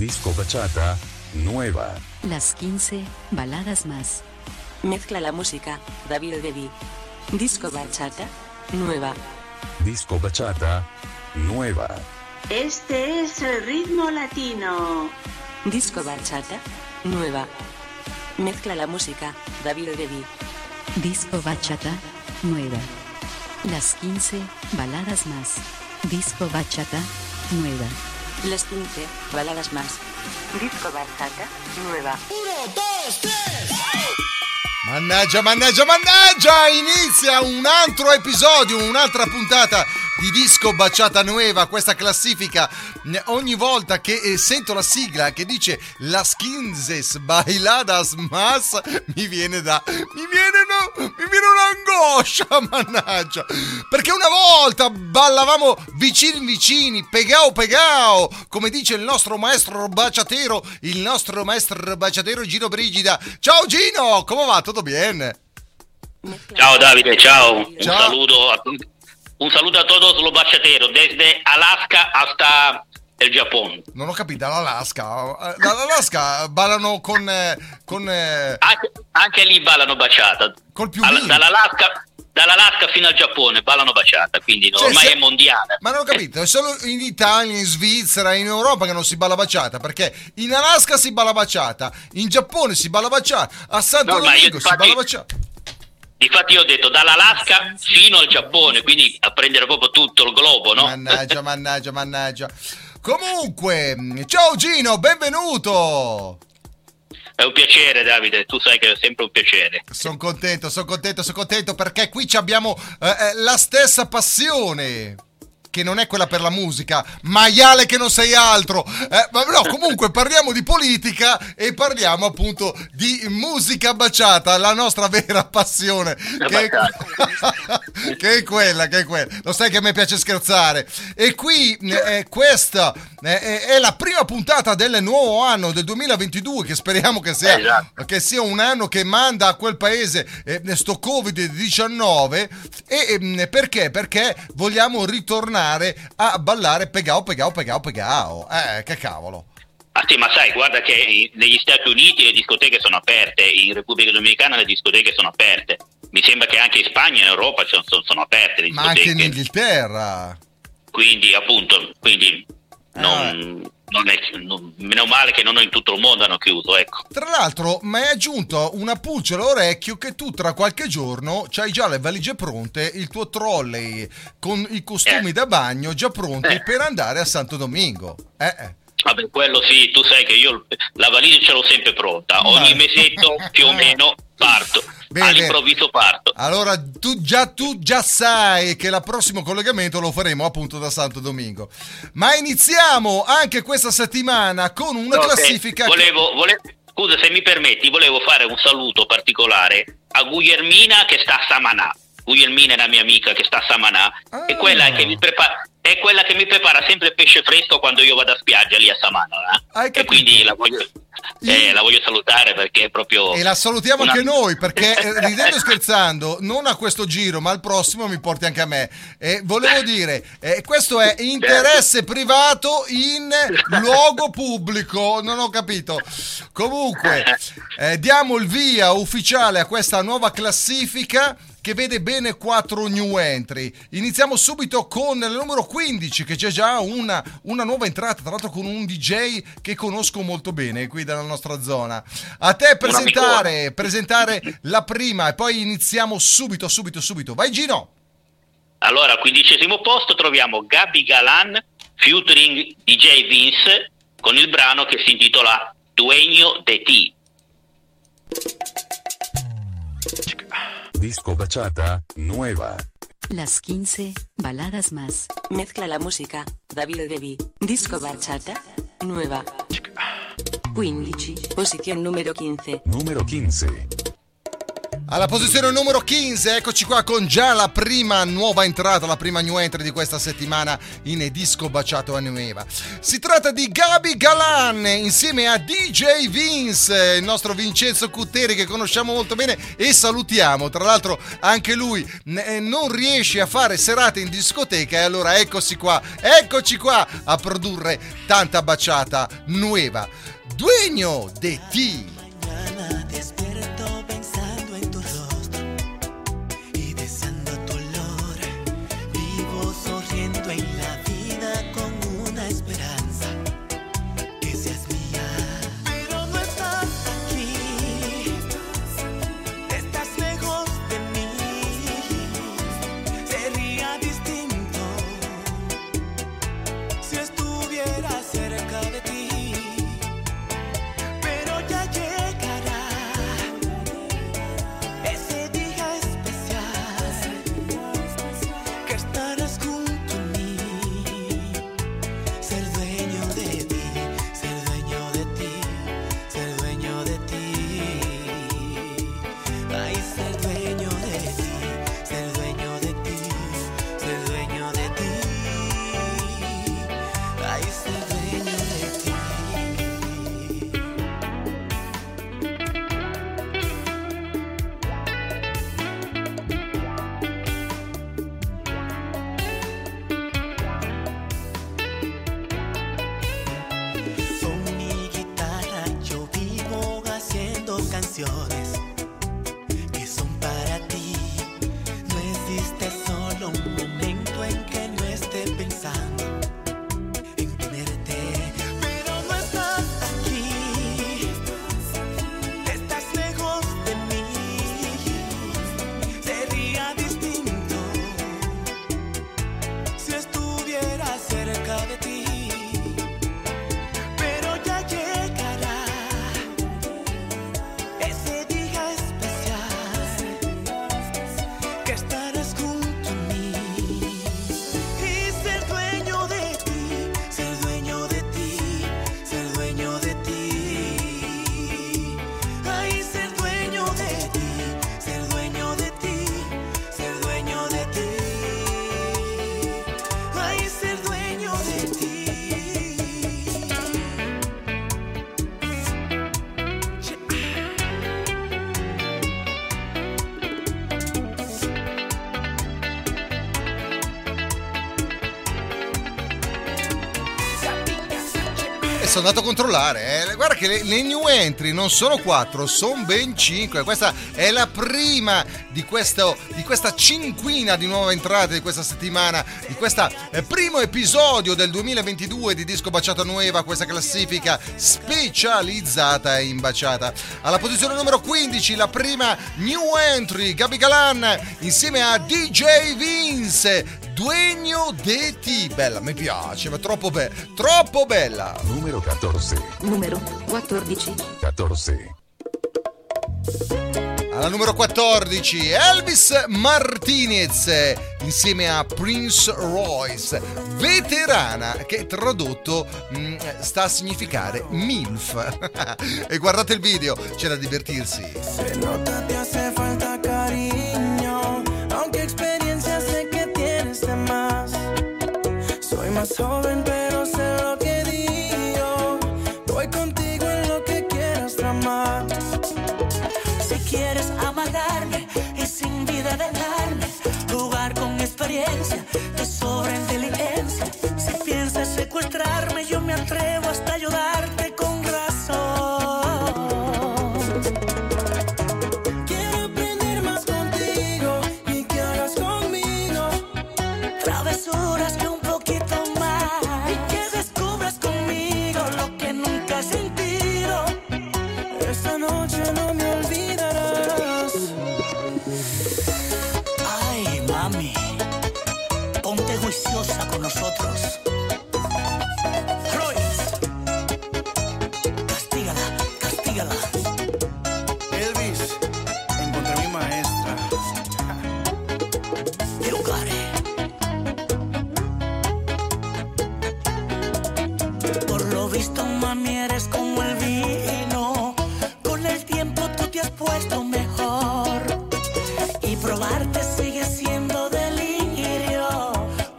Disco bachata, nueva. Las 15 baladas más. Mezcla la música, David Devi. Disco bachata, nueva. Disco bachata, nueva. Este es el ritmo latino. Disco bachata, nueva. Mezcla la música, David Devi. Disco bachata, nueva. Las 15 baladas más. Disco bachata, nueva. Las 15 baladas más. Disco bachata, nueva. Mannaggia, mannaggia, mannaggia! Inizia un altro episodio, un'altra puntata di Disco Baciata Nueva, questa classifica. Ogni volta che eh, sento la sigla che dice Las Quinces Bailadas Mas, mi viene da. mi viene, no, mi viene un'angoscia, mannaggia! Perché una volta ballavamo vicini vicini, pegao pegao, come dice il nostro maestro baciatero, il nostro maestro baciatero Gino Brigida. Ciao Gino, come va? Tutto bene? Ciao Davide, ciao. Un Ciao. saluto a tutti. Un saluto a todos los bachateros, desde Alaska hasta el Japón. Non ho capito, dall'Alaska. Eh, Dall'Alaska ballano con. eh, con eh, Anche, anche lì ballano baciata. Col più mini. dall'Alaska, dall'Alaska fino al Giappone ballano baciata, quindi Cioè, ormai se- è mondiale. Ma non ho capito, è solo in Italia, in Svizzera, in Europa che non si balla baciata, perché in Alaska si balla baciata, in Giappone si balla baciata, a Santo No, Domingo si balla baciata. Infatti io ho detto dall'Alaska fino al Giappone, quindi a prendere proprio tutto il globo, no? Mannaggia, mannaggia, mannaggia. Comunque, ciao Gino, benvenuto. È un piacere Davide, tu sai che è sempre un piacere. Sono contento, sono contento, sono contento perché qui abbiamo eh, eh, la stessa passione. Che non è quella per la musica, maiale che non sei altro. Eh, ma no, comunque parliamo di politica e parliamo appunto di musica baciata, la nostra vera passione. Che è, che è quella, che è quella. Lo sai che a me piace scherzare. E qui eh, questa eh, è- è la prima puntata del nuovo anno del 2022, che speriamo che sia Esatto. che sia un anno che manda a quel paese eh, sto Covid-19 e ehm, perché? Perché vogliamo ritornare a ballare pegao pegao pegao pegao. Eh, che cavolo. Ah sì, ma sai, guarda che negli Stati Uniti le discoteche sono aperte, in Repubblica Dominicana le discoteche sono aperte. Mi sembra che anche in Spagna e in Europa sono, sono- aperte le Ma anche in discoteche. Inghilterra. Quindi, appunto, quindi non, non è, non- meno male che non in tutto il mondo hanno chiuso, ecco. Tra l'altro, mi hai aggiunto una pulce all'orecchio che tu tra qualche giorno c'hai già le valigie pronte, il tuo trolley con i costumi Eh. da bagno già pronti Eh. per andare a Santo Domingo. Eh, eh. Vabbè, quello sì, tu sai che io la valigia ce l'ho sempre pronta, ogni mesetto più o meno parto, Bene. all'improvviso parto. Allora, tu già, tu già sai che il prossimo collegamento lo faremo appunto da Santo Domingo. Ma iniziamo anche questa settimana con una No, classifica. che- volevo, vole- scusa se mi permetti, volevo fare un saluto particolare a Guglielmina che sta a Samanà. Guglielmina è la mia amica che sta a Samanà, Ah. è, quella che mi prepara, è quella che mi prepara sempre pesce fresco quando io vado a spiaggia lì a Samanà. eh. E quindi la voglio, eh, la voglio salutare perché è proprio... E la salutiamo una- anche noi perché eh, ridendo e scherzando, non a questo giro, ma al prossimo mi porti anche a me. E volevo dire, eh, questo è interesse privato in luogo pubblico, non ho capito. Comunque, eh, diamo il via ufficiale a questa nuova classifica che vede bene quattro new entry. Iniziamo subito con il numero 15 che c'è già una, una nuova entrata, tra l'altro con un DJ che conosco molto bene qui dalla nostra zona. A te presentare, presentare la prima e poi iniziamo subito, subito, subito. Vai Gino! Allora, al quindicesimo posto troviamo Gabi Galan featuring DJ Vince con il brano che si intitola Dueño de ti. Disco bachata, nueva. Las 15 baladas más. Mezcla la música, David Devi. Disco bachata, nueva. 15, posición número 15. Numero 15. Alla posizione numero 15, eccoci qua con già la prima nuova entrata, la prima new entry di questa settimana in Disco Baciato a Nueva. Si tratta di Gabi Galan insieme a DJ Vince, il nostro Vincenzo Cutteri che conosciamo molto bene e salutiamo. Tra l'altro anche lui eh, non riesce a fare serate in discoteca e allora eccoci qua, eccoci qua a produrre tanta baciata nueva. Dueño de ti. Sono andato a controllare, eh. guarda che le, le new entry non sono quattro, sono ben cinque. Questa è la prima di, questo, di questa cinquina di nuove entrate di questa settimana, di questo primo episodio del 2022 di Disco Baciata Nueva, questa classifica specializzata in baciata. Alla posizione numero 15 la prima new entry, Gabi Galan insieme a DJ Vince. Duegno de ti, bella, mi piace, ma troppo, be- troppo bella. Numero 14. Numero 14. 14. Alla numero 14 Elvis Martinez insieme a Prince Royce, veterana, che tradotto mh, sta a significare MILF. e guardate il video, c'è da divertirsi. Se nota te hace falta cariño, más joven pero sé lo que digo. Voy contigo en lo que quieras tramar. Si quieres amargarme y sin vida dejarme, jugar con experiencia, te sobra inteligencia. Si piensas secuestrarme, yo me atrevo hasta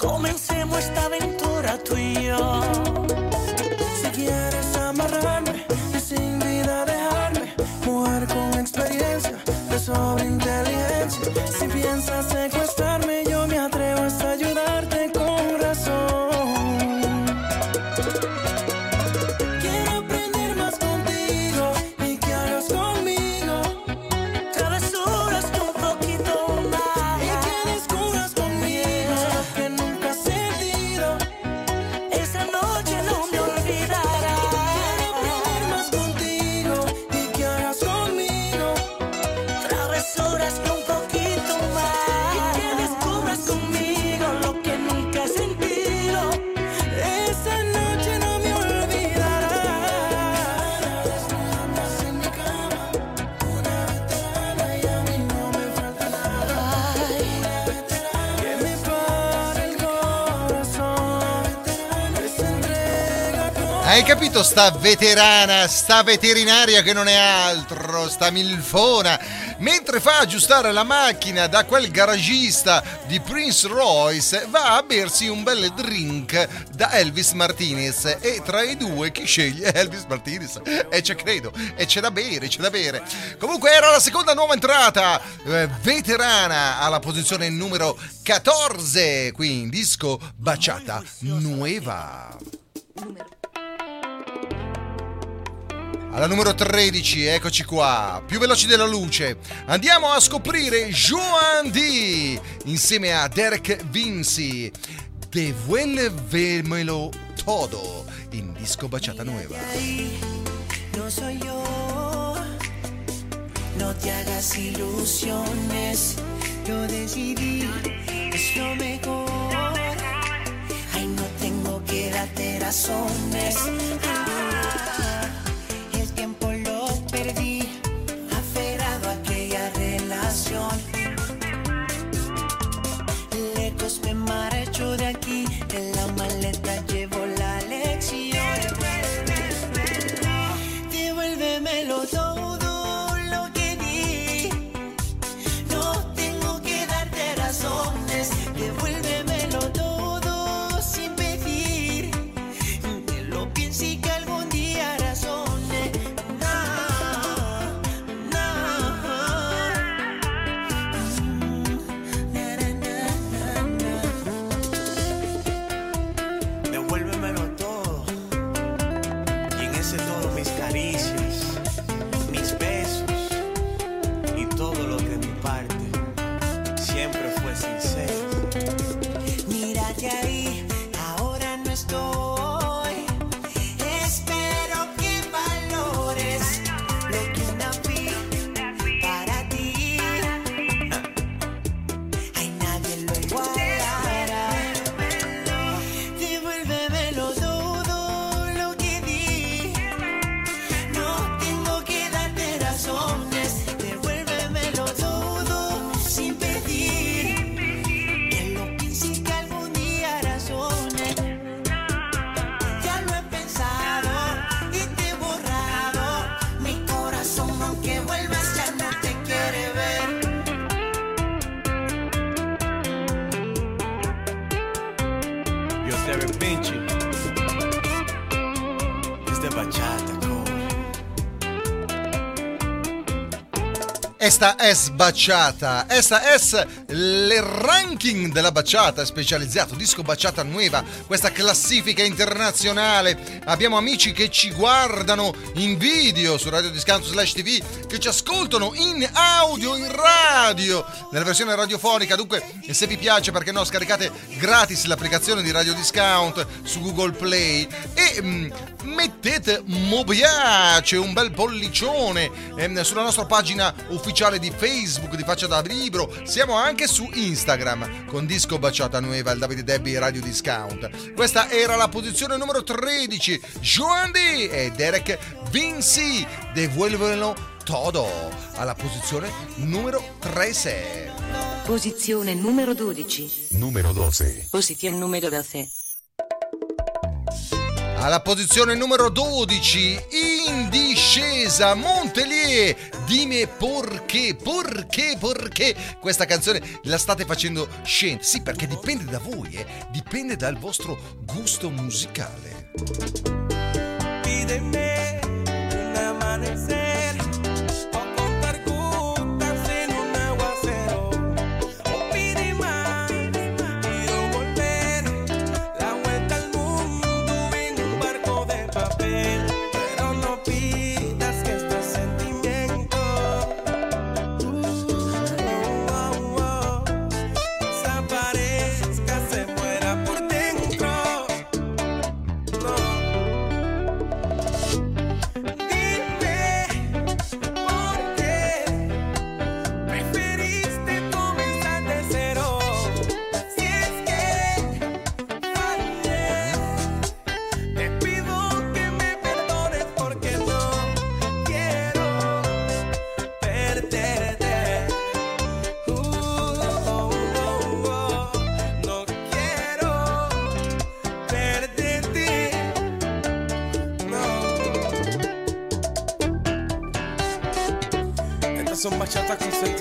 Comencemos esta aventura tú y yo. Capito sta veterana, sta veterinaria che non è altro, sta milfona, mentre fa aggiustare la macchina da quel garagista di Prince Royce, va a bersi un bel drink da Elvis Martinez e tra i due chi sceglie Elvis Martinez? E c'è credo, e c'è da bere, c'è da bere. Comunque era la seconda nuova entrata, eh, veterana alla posizione numero 14, qui in disco Baciata Nueva. Alla numero 13, eccoci qua, più veloci della luce. Andiamo a scoprire Joan D insieme a Derek Vinci. Devuélvemelo todo in disco baciata nueva. no soy yo. No te hagas ilusiones, yo decidí, es lo mejor. Ay, no tengo que darte razones. Esta es baciata, esta es il ranking della baciata specializzato, disco baciata nuova, questa classifica internazionale. Abbiamo amici che ci guardano in video su Radio Discount slash TV, che ci ascoltano in audio, in radio, nella versione radiofonica. Dunque, se vi piace, perché no, scaricate gratis l'applicazione di Radio Discount su Google Play e mm, mettete mo piace, un bel pollicione ehm, sulla nostra pagina ufficiale di Facebook di Faccia da Libro. Siamo anche su Instagram con Disco Baciata Nueva, il Davide Debbie Radio Discount. Questa era la posizione numero 13, Joan D e Derek Vinci, Devuélvelo Todo, alla posizione numero 13. Posizione numero 12. Número 12. Posición número 12. Alla posizione numero 12, in discesa, Montelier, dime perché, perché, perché questa canzone la state facendo scendere. Sì, perché dipende da voi, eh? dipende dal vostro gusto musicale. Pídeme un amanecer son bachata con sentimiento. Monteler.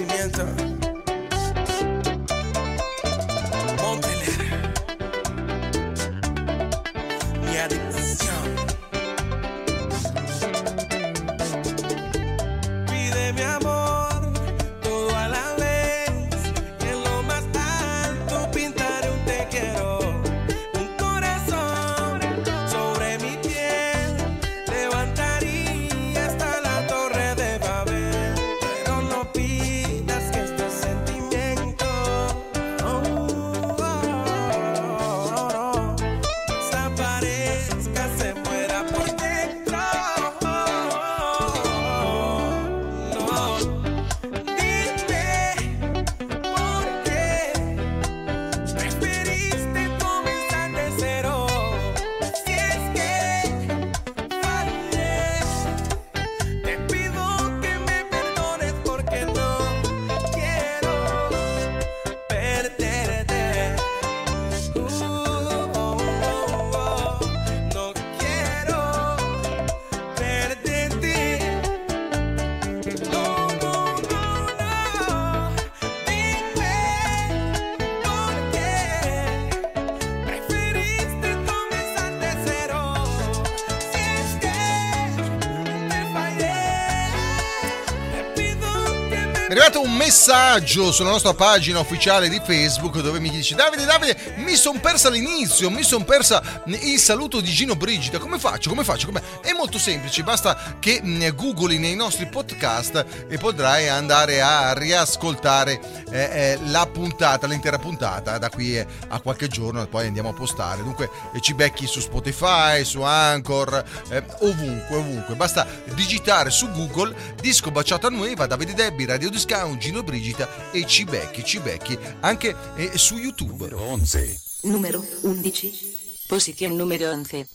Messaggio sulla nostra pagina ufficiale di Facebook dove mi dice Davide, Davide, mi son persa l'inizio, mi son persa il saluto di Gino Brigida, come faccio? Come faccio? Come... È molto semplice, basta che googli nei nostri podcast e potrai andare a riascoltare eh, eh, la puntata, l'intera puntata da qui eh, a qualche giorno e poi andiamo a postare. Dunque eh, ci becchi su Spotify, su Anchor, eh, ovunque, ovunque. Basta digitare su Google Disco Baciata Nueva, Davide Debbi, Radio Discount, Gino Brigida e ci becchi, ci becchi anche eh, su YouTube. 11. Numero 11. Posición número 11.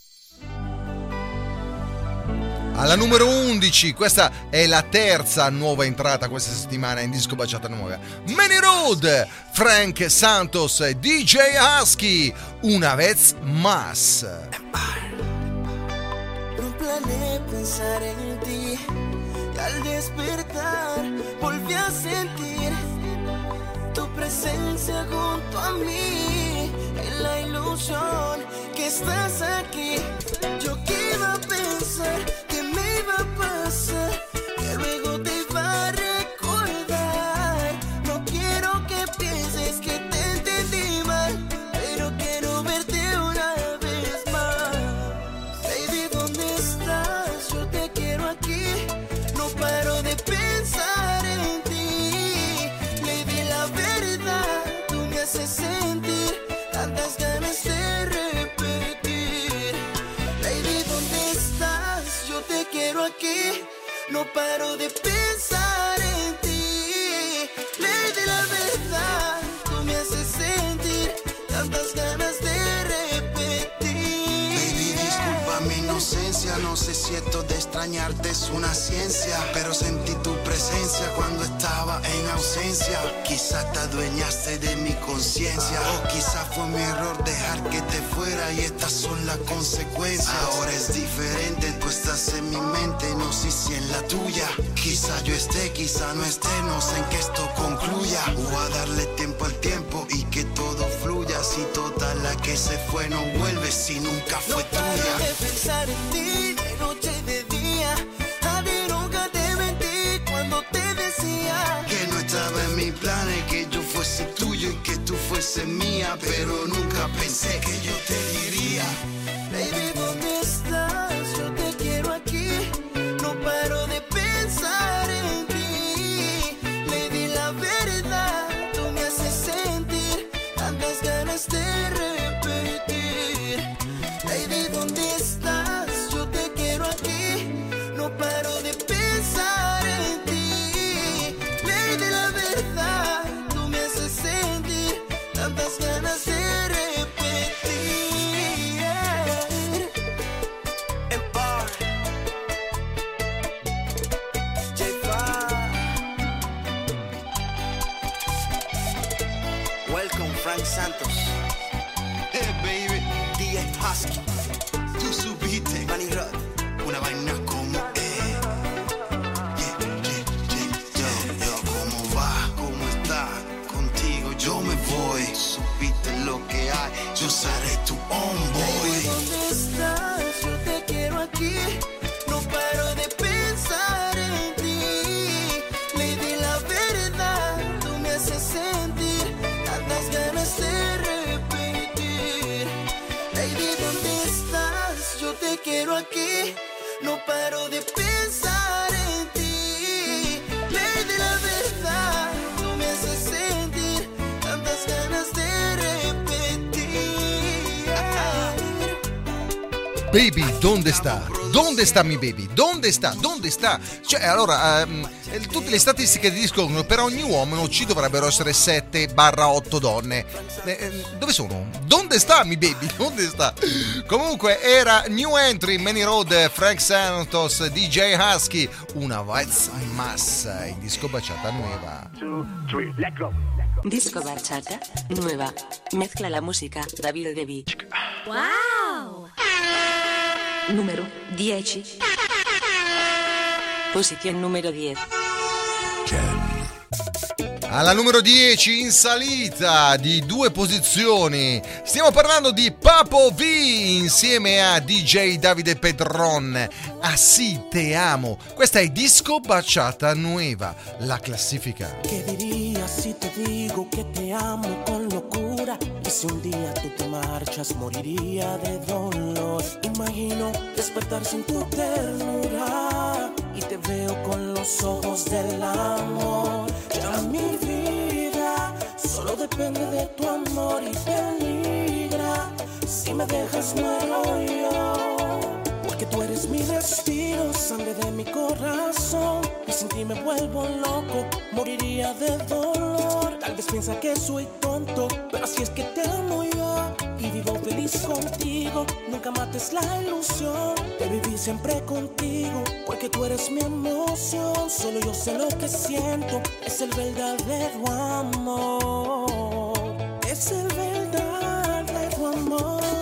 Alla numero 11, questa è la terza nuova entrata questa settimana in Disco Baciata Nuova. Many Road, Frank Santos e DJ Husky, una vez más. No planeé pensar en ti al despertar volví a sentir tu presencia junto a mí en la ilusión que estás aquí. Yo que iba a pensar que me iba a pasar, paro de pensar si esto de extrañarte es una ciencia. Pero sentí tu presencia cuando estaba en ausencia. Quizás te adueñaste de mi conciencia. O quizás fue mi error dejar que te fuera. Y estas son las consecuencias. Ahora es diferente. Tú estás en mi mente. No sé si en la tuya. Quizá yo esté, quizá no esté. No sé en qué esto concluya. O a darle tiempo al tiempo y que todo fluya. Si total la que se fue no vuelve. Si nunca fue No tuya. de pensar en ti mía, pero nunca pensé que yo te diría. Baby, ¿dónde está? ¿Dónde está mi baby? ¿Dónde sta? ¿Dónde sta? Cioè, allora, ehm, eh, tutte le statistiche ti dicono per ogni uomo ci dovrebbero essere 7-8 donne. Eh, eh, dove sono? ¿Dónde sta mi baby? ¿Dónde sta? Comunque era New Entry, Many Road, Frank Santos, DJ Husky, una vez más in disco baciata nuova. Disco Bachata, nueva. Mezcla la música, David Devi. Wow! Numero 10. Posición número 10. Alla numero 10 in salita di due posizioni stiamo parlando di Papo V insieme a DJ Davide Pedron. Ah sì, te amo. Questa è Disco Baciata Nueva, la classifica. ¿Qué dirías si te digo que te amo con locura? Y si un día tú te marchas, moriría de dolor. Imagino despertar sin tu ternura y te veo con los ojos del amor. Ya mi vida solo depende de tu amor y peligra. Si me dejas, muero yo. Porque tú eres mi respiro, sangre de mi corazón. Y sin ti me vuelvo loco, moriría de dolor. Tal vez piensa que soy tonto, pero así es que te amo yo. Y vivo feliz contigo, nunca mates la ilusión de vivir siempre contigo. Porque tú eres mi emoción, solo yo sé lo que siento. Es el verdadero amor. Es el verdadero amor.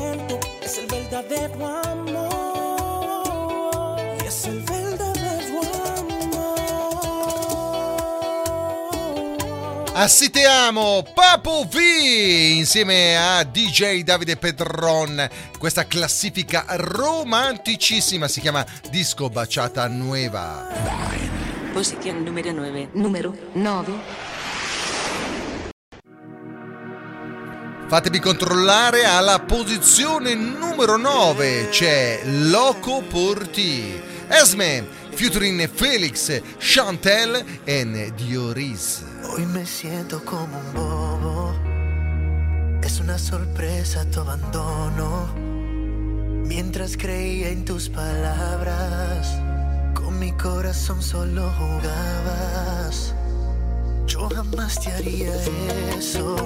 Siento. Es el verdadero amor. Y es el verdadero amor. Ah sì, te amo, Papo V insieme a DJ Davide Pedron. Questa classifica romanticissima si chiama Disco Baciata Nueva. Posición número 9. Numero 9. Fatemi controllare alla posizione numero 9 c'è Loco Porti. Esme, featuring Felix, Chantel e Dioris. Hoy me siento como un bobo. Es una sorpresa tu abandono. Mientras creía en tus palabras, con mi corazón solo jugabas. Yo jamás te haría eso.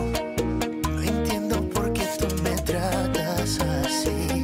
see.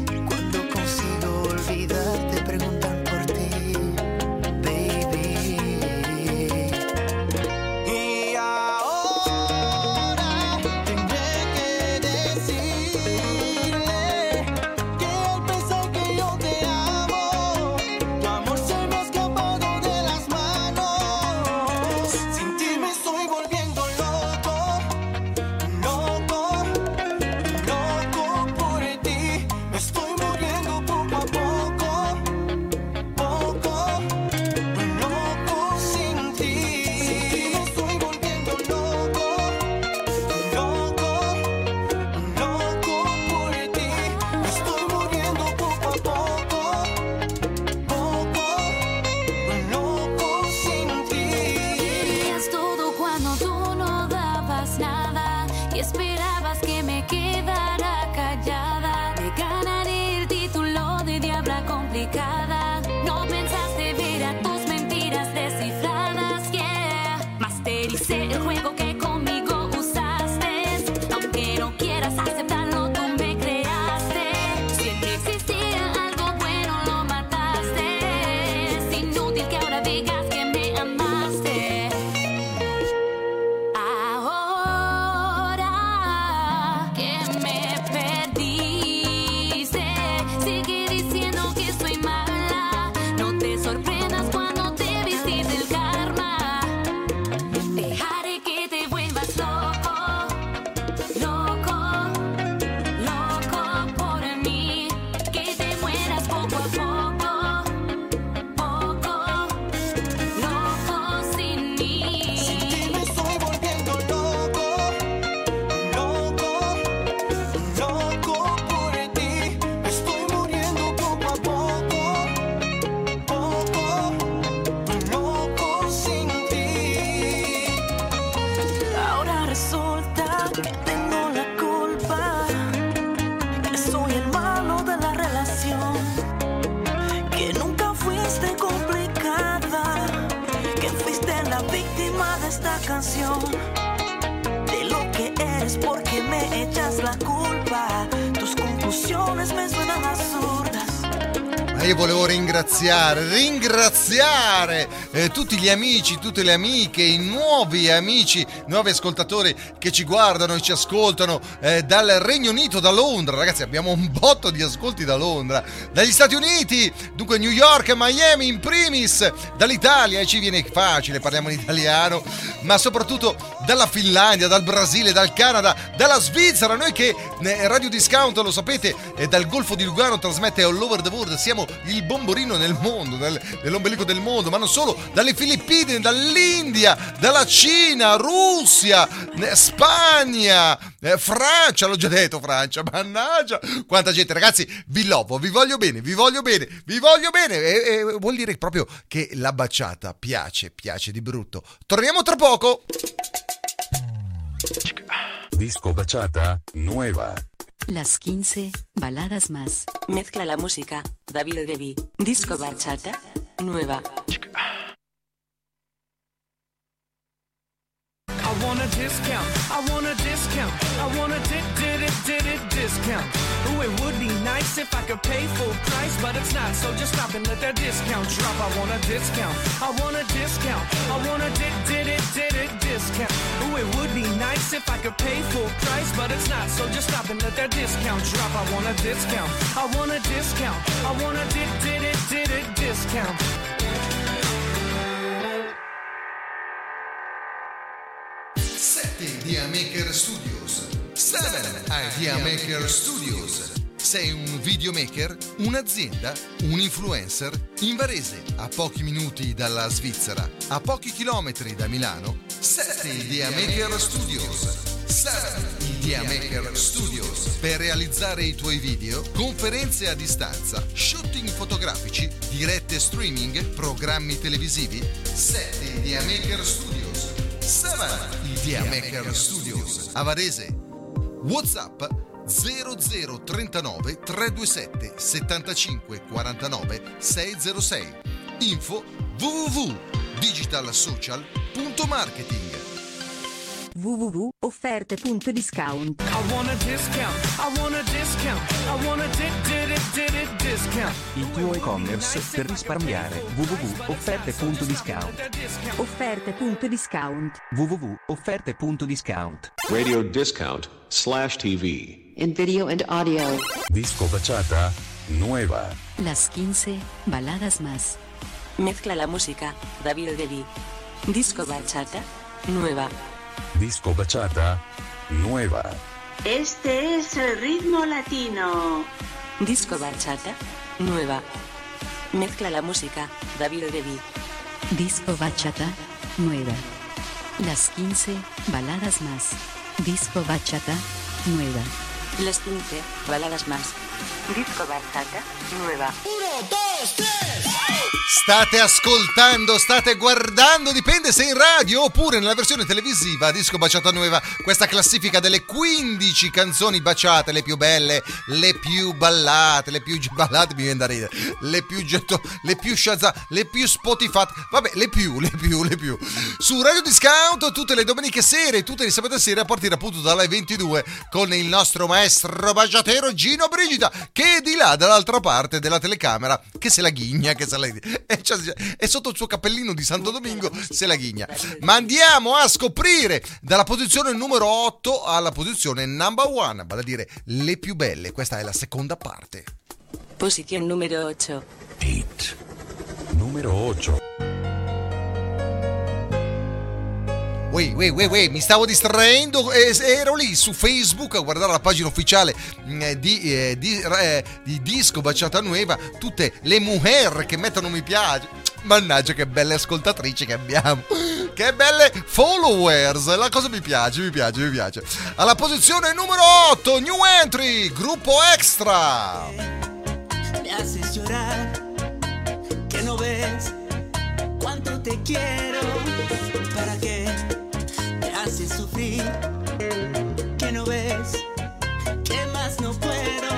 Ringraziare, ringraziare eh, tutti gli amici, tutte le amiche, i nuovi amici, nuovi ascoltatori che ci guardano e ci ascoltano eh, dal Regno Unito, da Londra. Ragazzi, abbiamo un botto di ascolti da Londra, dagli Stati Uniti, dunque New York Miami in primis, dall'Italia, e ci viene facile, parliamo in italiano, ma soprattutto dalla Finlandia, dal Brasile, dal Canada, dalla Svizzera. Noi che eh, Radio Discount, lo sapete, eh, dal Golfo di Lugano trasmette all over the world, siamo il bomborino nel mondo, nel- nell'ombelico del mondo, ma non solo, dalle Filippine, dall'India, dalla Cina, Russia, eh, Spagna, eh, Francia, l'ho già detto Francia, mannaggia, quanta gente, ragazzi, vi lovo, vi voglio bene, vi voglio bene, vi voglio bene, e, e vuol dire proprio che la baciata piace, piace di brutto. Torniamo tra poco. Disco bachata, nueva. Las 15 baladas más. Mezcla la música. David Devi. Disco bachata. Nueva. I want a discount. I want a discount. I want a did did it did it discount. Ooh, it would be nice if I could pay full price, but it's not. So just stop and let that discount drop. I want a discount. I want a discount. I want a did did it did it discount. Ooh, it would be nice if I could pay full price, but it's not. So just stop and let that discount drop. I want a discount. I want a discount. I want a did did it did it discount. Idea Maker Studios. 7 Idea Maker Studios. Sei un videomaker, un'azienda, un influencer? In Varese, a pochi minuti dalla Svizzera, a pochi chilometri da Milano, 7 Idea Maker Studios. 7 Idea Maker Studios. Per realizzare i tuoi video, conferenze a distanza, shooting fotografici, dirette streaming, programmi televisivi, 7 Idea Maker Studios. 7 Idea Maker Studios. A Varese. WhatsApp 0039 327 75 49 606. Info www.digitalsocial.marketing. www.offerte.discount I want a discount. I want a discount. I want a did did it did it discount. Il tuo e-commerce per risparmiare www.offerte.discount offerte.discount www.offerte.discount Radio discount slash TV. In video and audio. Disco bachata, nueva. Las 15 baladas más. Mezcla la música. David Devi. Disco bachata. Nueva. Disco bachata, nueva. Este es el ritmo latino. Disco bachata. Nueva. Mezcla la música. David Devi. Disco bachata. Nueva. Las 15 baladas más. Disco bachata. Nueva. Las 15 baladas más. Disco bachata nueva. Uno, dos, tres. State ascoltando, state guardando, dipende se in radio oppure nella versione televisiva Disco Baciata Nuova, questa classifica delle 15 canzoni baciate, le più belle, le più ballate, le più ballate mi viene da ridere, le più getto, le più shazza, le più spotify, vabbè, le più, le più, le più. Su Radio Discount tutte le domeniche sere tutte le sabate sere a partire appunto dalle 22 con il nostro maestro baciatero Gino Brigida che è di là dall'altra parte della telecamera che se la ghigna, che se la e cioè, è sotto il suo cappellino di Santo Domingo se la ghigna. Ma andiamo a scoprire dalla posizione numero 8 alla posizione number 1, vale a dire le più belle. Questa è la seconda parte. Posición número 8. Número 8. Ui, ui, ui, ui, mi stavo distraendo e ero lì su Facebook a guardare la pagina ufficiale mm, eh, di, eh, di, eh, di Disco Baciata Nueva, tutte le mujer che mettono mi piace. Mannaggia che belle ascoltatrici che abbiamo. Che belle followers. La cosa mi piace, mi piace, mi piace. Alla posizione numero 8, New Entry, gruppo extra. me haces llorar, que no ves cuánto te quiero, para haces sufrir, que no ves que más no puedo,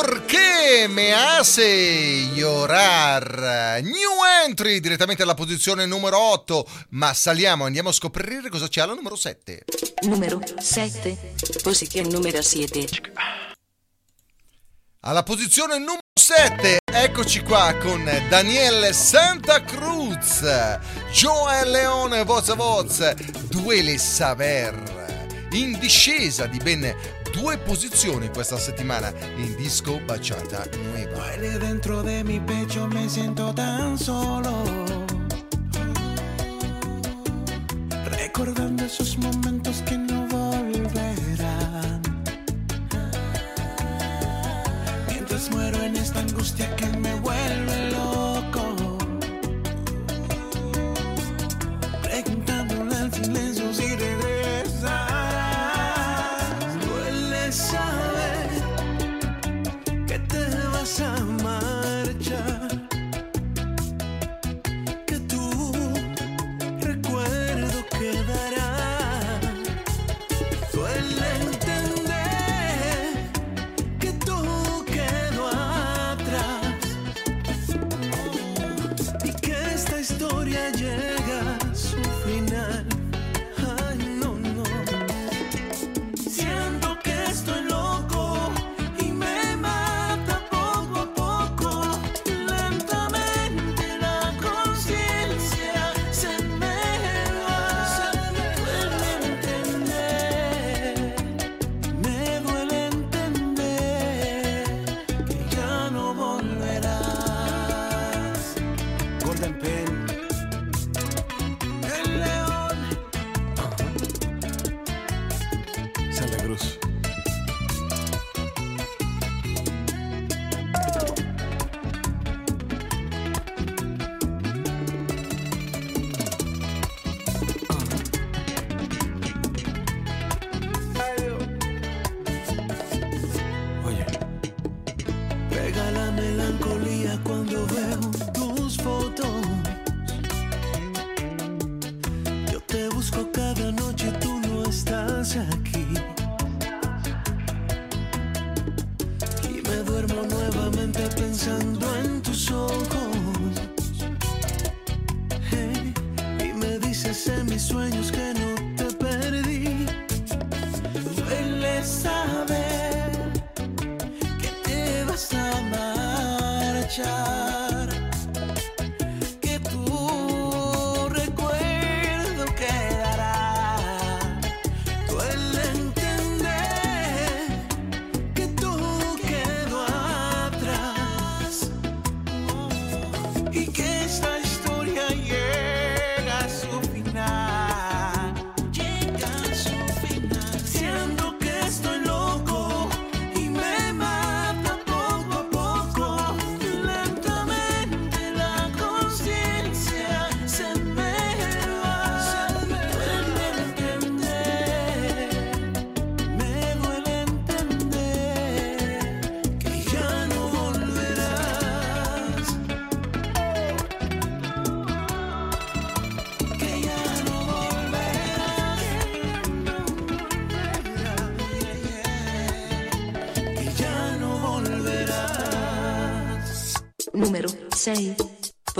perché me hace llorar? New entry direttamente alla posizione numero 8, ma saliamo, andiamo a scoprire cosa c'è alla numero 7. Numero 7. Posición número 7. Alla posizione numero 7, eccoci qua con Daniele Santa Cruz, Joel Leone Voz a Voz, Duele Saber, in discesa di ben due posizioni questa settimana in disco Baciata Nueva. Duele dentro de mi pecho, me siento tan solo. Recordando esos momentos que no volverán. Mientras muero en esta angustia que me vuelve duermo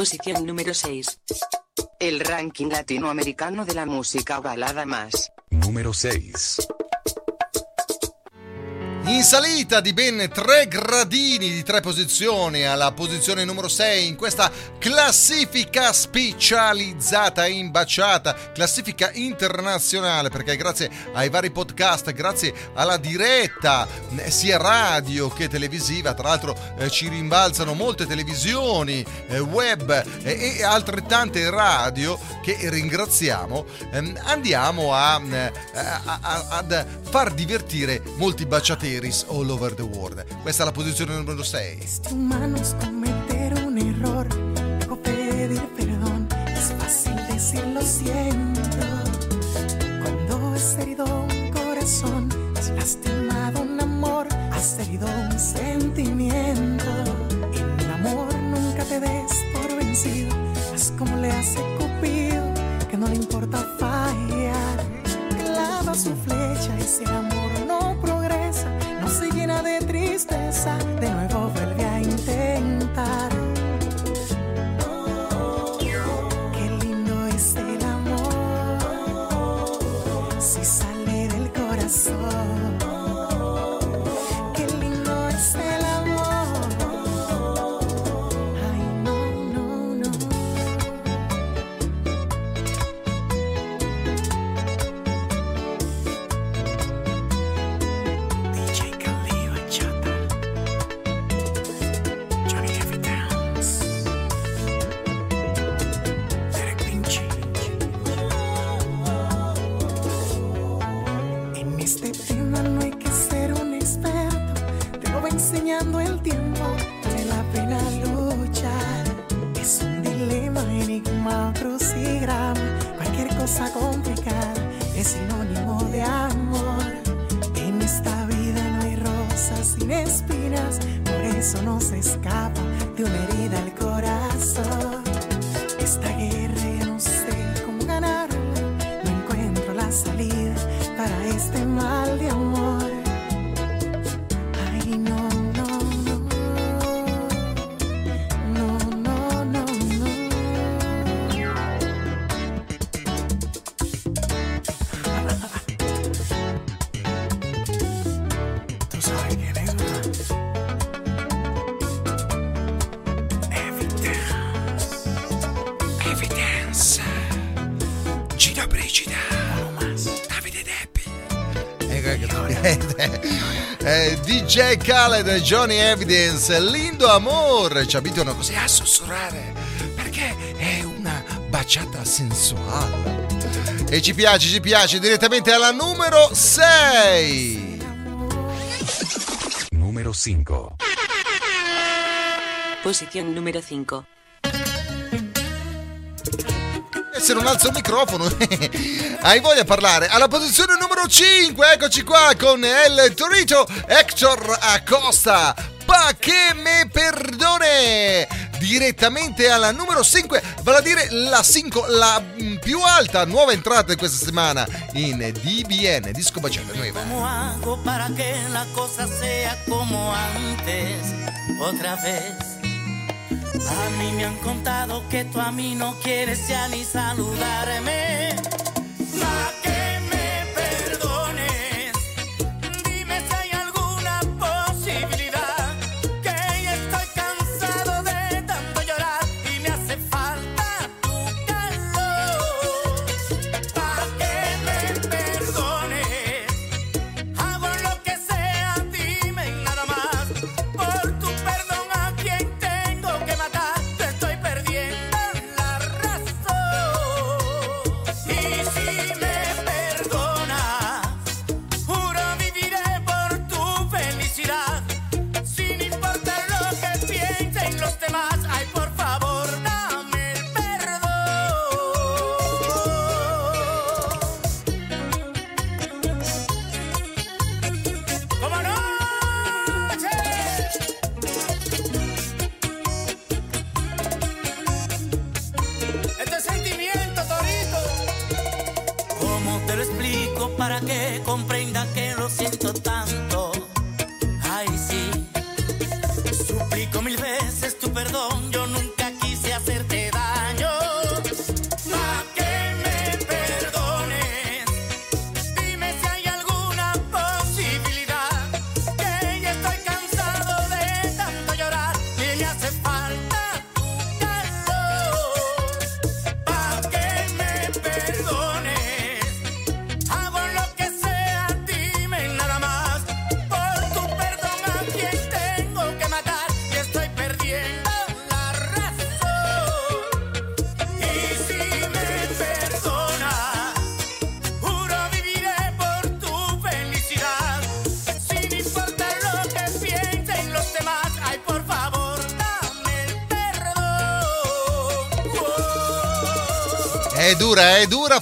Posición número 6. El ranking latinoamericano de la música balada más. Numero 6. In salita di ben tre gradini di tre posizioni alla posizione numero 6 in questa classifica specializzata in baciata, classifica internazionale perché grazie ai vari podcast, grazie alla diretta eh, sia radio che televisiva, tra l'altro eh, ci rimbalzano molte televisioni, eh, web eh, e altrettante radio che ringraziamo, ehm, andiamo a, eh, a- a- ad far divertire molti baciateris all over the world. Questa è la posizione numero 6. humanos cometer un error, DJ Khaled e Johnny Evidence, lindo amore, ci abituano così a sussurrare perché è una baciata sensuale. E ci piace, ci piace, direttamente alla numero 6. Numero 5. Posición número 5. E se non alzo il microfono, hai voglia di parlare. Alla posizione numero 5, eccoci qua con El Torito Hector Acosta. Pa che me perdone! direttamente alla numero 5, vale a dire la 5, la mm, più alta nuova entrata di questa settimana in DBN, Disco Bachata Nueva. ¿Cómo hago para que la cosa sea como antes? Otra vez. A mí me han contado que tú a mí no quieres ya ni saludarme. Pa'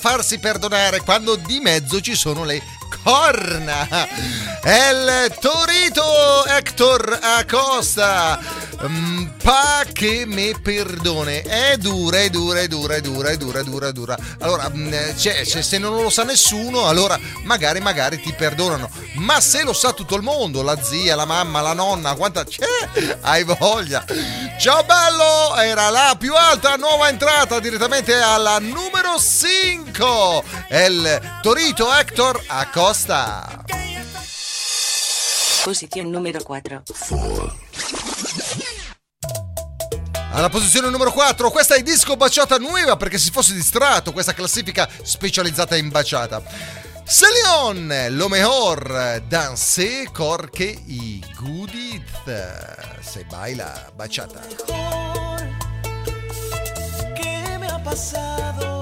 farsi perdonare quando di mezzo ci sono le corna. El Torito Hector Acosta. Mm, Pa che me perdone. È dura, è dura, è dura, è dura, è dura, è dura, dura. Allora, mm, cioè, se non lo sa nessuno, allora magari, magari ti perdonano. Ma se lo sa tutto il mondo, la zia, la mamma, la nonna, quanta c'è? Hai voglia. Ciao bello, era la più alta nuova entrata direttamente alla numero 5. El Torito Hector Acosta. Posición número 4. Alla posizione numero 4, questa è Disco Baciata Nuova perché si fosse distratto, questa classifica specializzata in baciata. Celion, lo mejor, danse corque y goodit, se baila bachata. ¿Qué me ha pasado?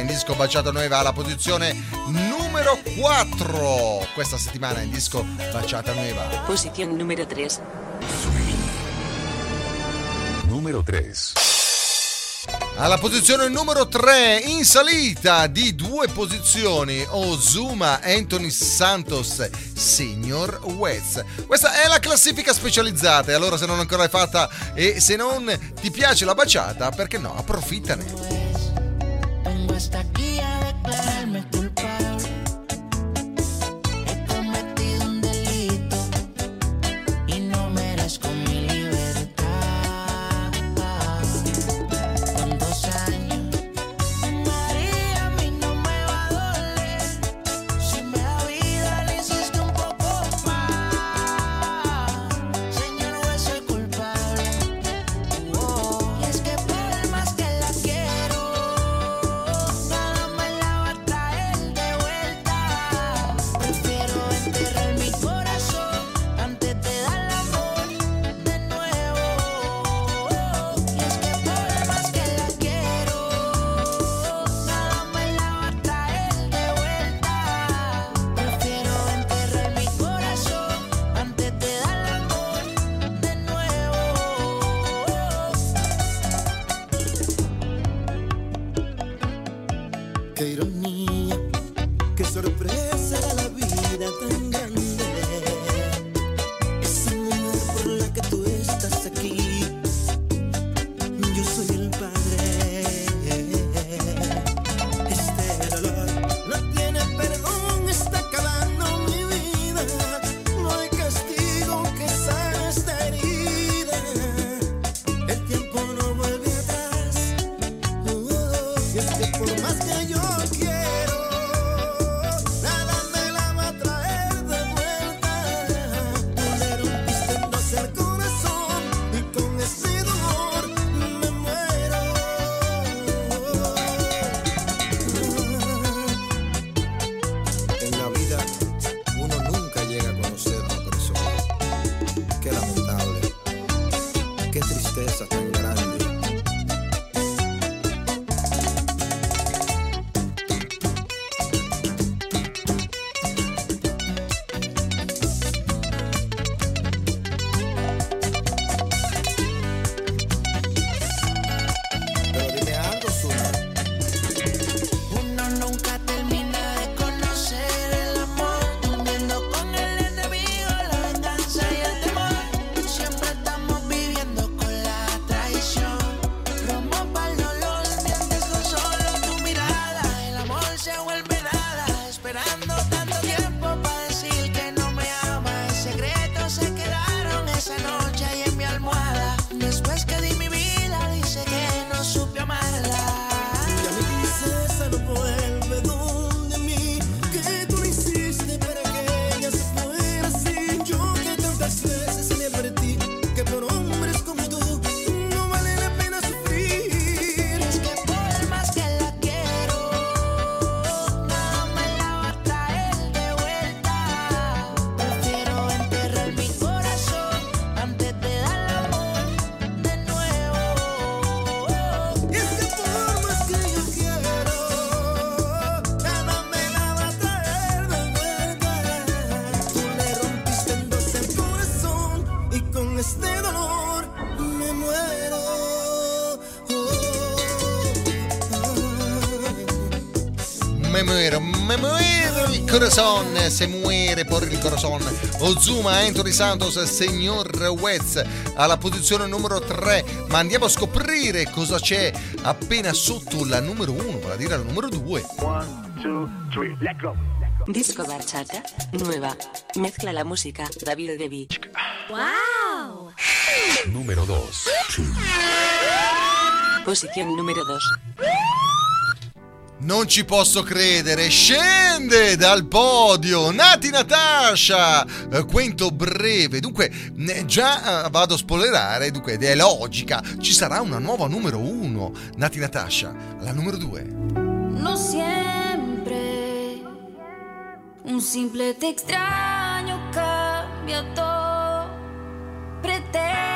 in disco baciato nuova alla posizione numero 4 questa settimana in disco baciata nuova. Posizione numero 3. Numero 3. Alla posizione numero 3 in salita di due posizioni Ozuma Anthony Santos Senior West. Questa è la classifica specializzata e allora se non ancora l'hai fatta e se non ti piace la baciata perché no approfittane. Son, Se Muere por il Corazon, Ozuma, Anthony Santos, Signor Wetz alla posizione numero 3, ma andiamo a scoprire cosa c'è appena sotto la numero 1, vale a dire la numero 2. 1, 2, 3, let go. Disco Barchata, nuova Mezcla la musica, David de Beach. ¡Wow! numero 2. posizione numero 2. Non ci posso credere, scende dal podio Nati Natasha, eh, quento breve, dunque eh, già eh, vado a spoilerare, dunque è logica, ci sarà una nuova numero uno, Nati Natasha, la numero due. No siempre un simple te extraño cambia todo. Pretendes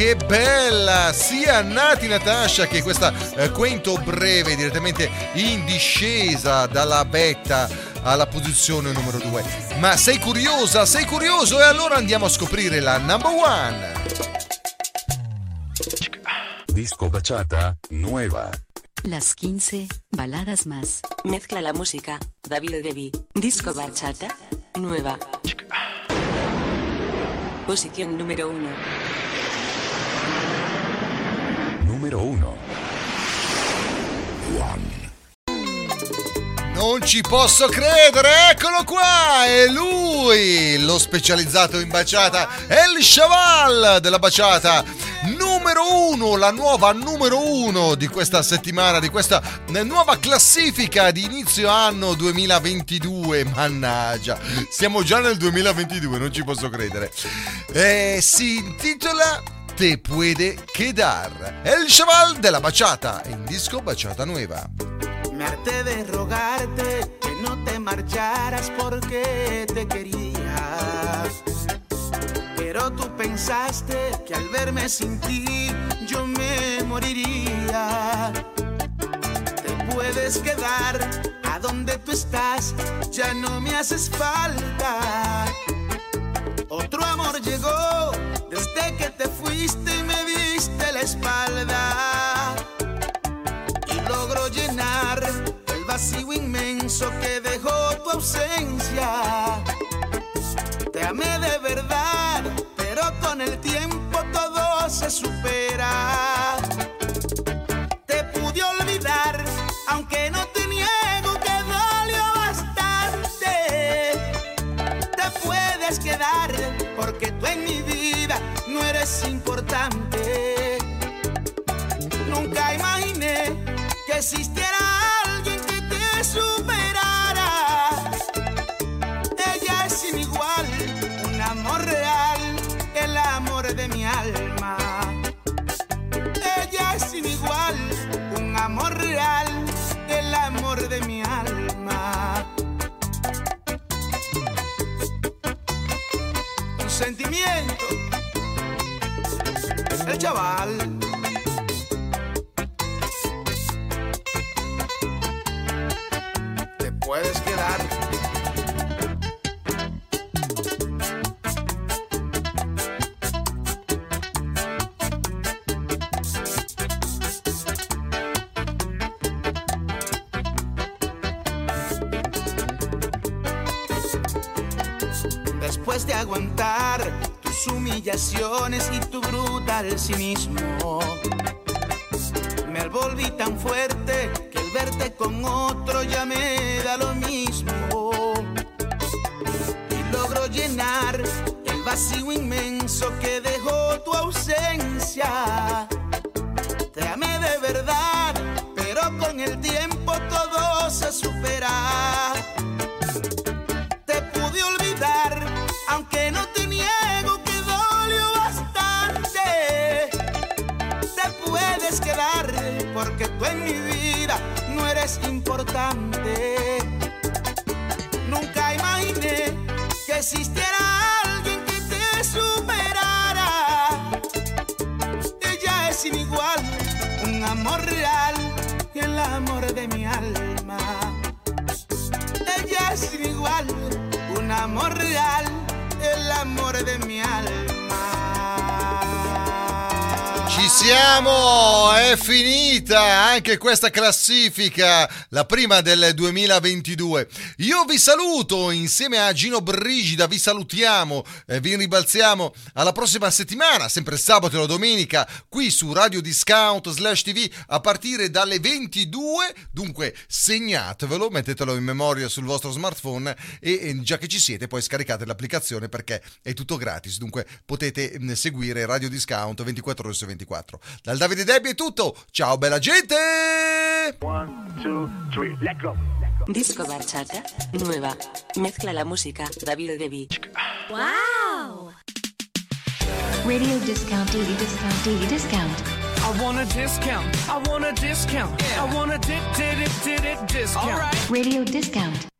che bella! Sia Nati Natasha che questa eh, quento breve direttamente in discesa dalla vetta alla posizione numero 2. Ma sei curiosa? Sei curioso? E allora andiamo a scoprire la number one. Disco Bachata, nueva. Las 15 baladas más. Mezcla la música. David Devi. Disco bachata. Nueva. Posición número 1. Número 1. Non ci posso credere, eccolo qua, è lui, lo specializzato in baciata, El Chaval della baciata, numero uno, la nuova numero uno di questa settimana, di questa nuova classifica di inizio anno 2022, mannaggia, siamo già nel 2022, non ci posso credere. Eh, si intitola Te puede quedar, El Chaval della baciata, in disco baciata nueva. Me harté de rogarte que no te marcharas porque te querías. Pero tú pensaste que al verme sin ti yo me moriría. Te puedes quedar a donde tú estás, ya no me haces falta. Otro amor llegó desde que te fuiste y me diste la espalda. Y logró llenar el vacío inmenso que dejó tu ausencia. Te amé de verdad, pero con el tiempo todo se supera. Eres importante. Nunca imaginé que existiera alguien que te superara. Ella es sin igual, un amor real, el amor de mi alma. Ella es sin igual, un amor real, el amor de mi alma. Un sentimiento, chaval. Te puedes quedar. Después de aguantar humillaciones y tu brutal cinismo, me volví tan fuerte que el verte con otro ya me da lo mismo. Y logro llenar el vacío inmenso que dejó tu ausencia. Te de verdad, pero con el tiempo todo se supera. Amor real, el amor de mi alma. Siamo, è finita anche questa classifica, la prima del 2022. Io vi saluto insieme a Gino Brigida, vi salutiamo, eh, vi ribalziamo alla prossima settimana, sempre sabato e la domenica, qui su Radio Discount slash TV a partire dalle 22. Dunque segnatevelo, mettetelo in memoria sul vostro smartphone e, e già che ci siete poi scaricate l'applicazione perché è tutto gratis. Dunque potete mm, seguire Radio Discount 24 ore su 24. Dal Davide Debbie è tutto. Ciao bella gente! Disco Bachata, nueva. Mezcla la música, David Debbie. ¡Wow! Radio discount, daily discount, daily discount. I want a discount. I want a discount. I want a dip, dip, dip, dip, discount. Radio discount.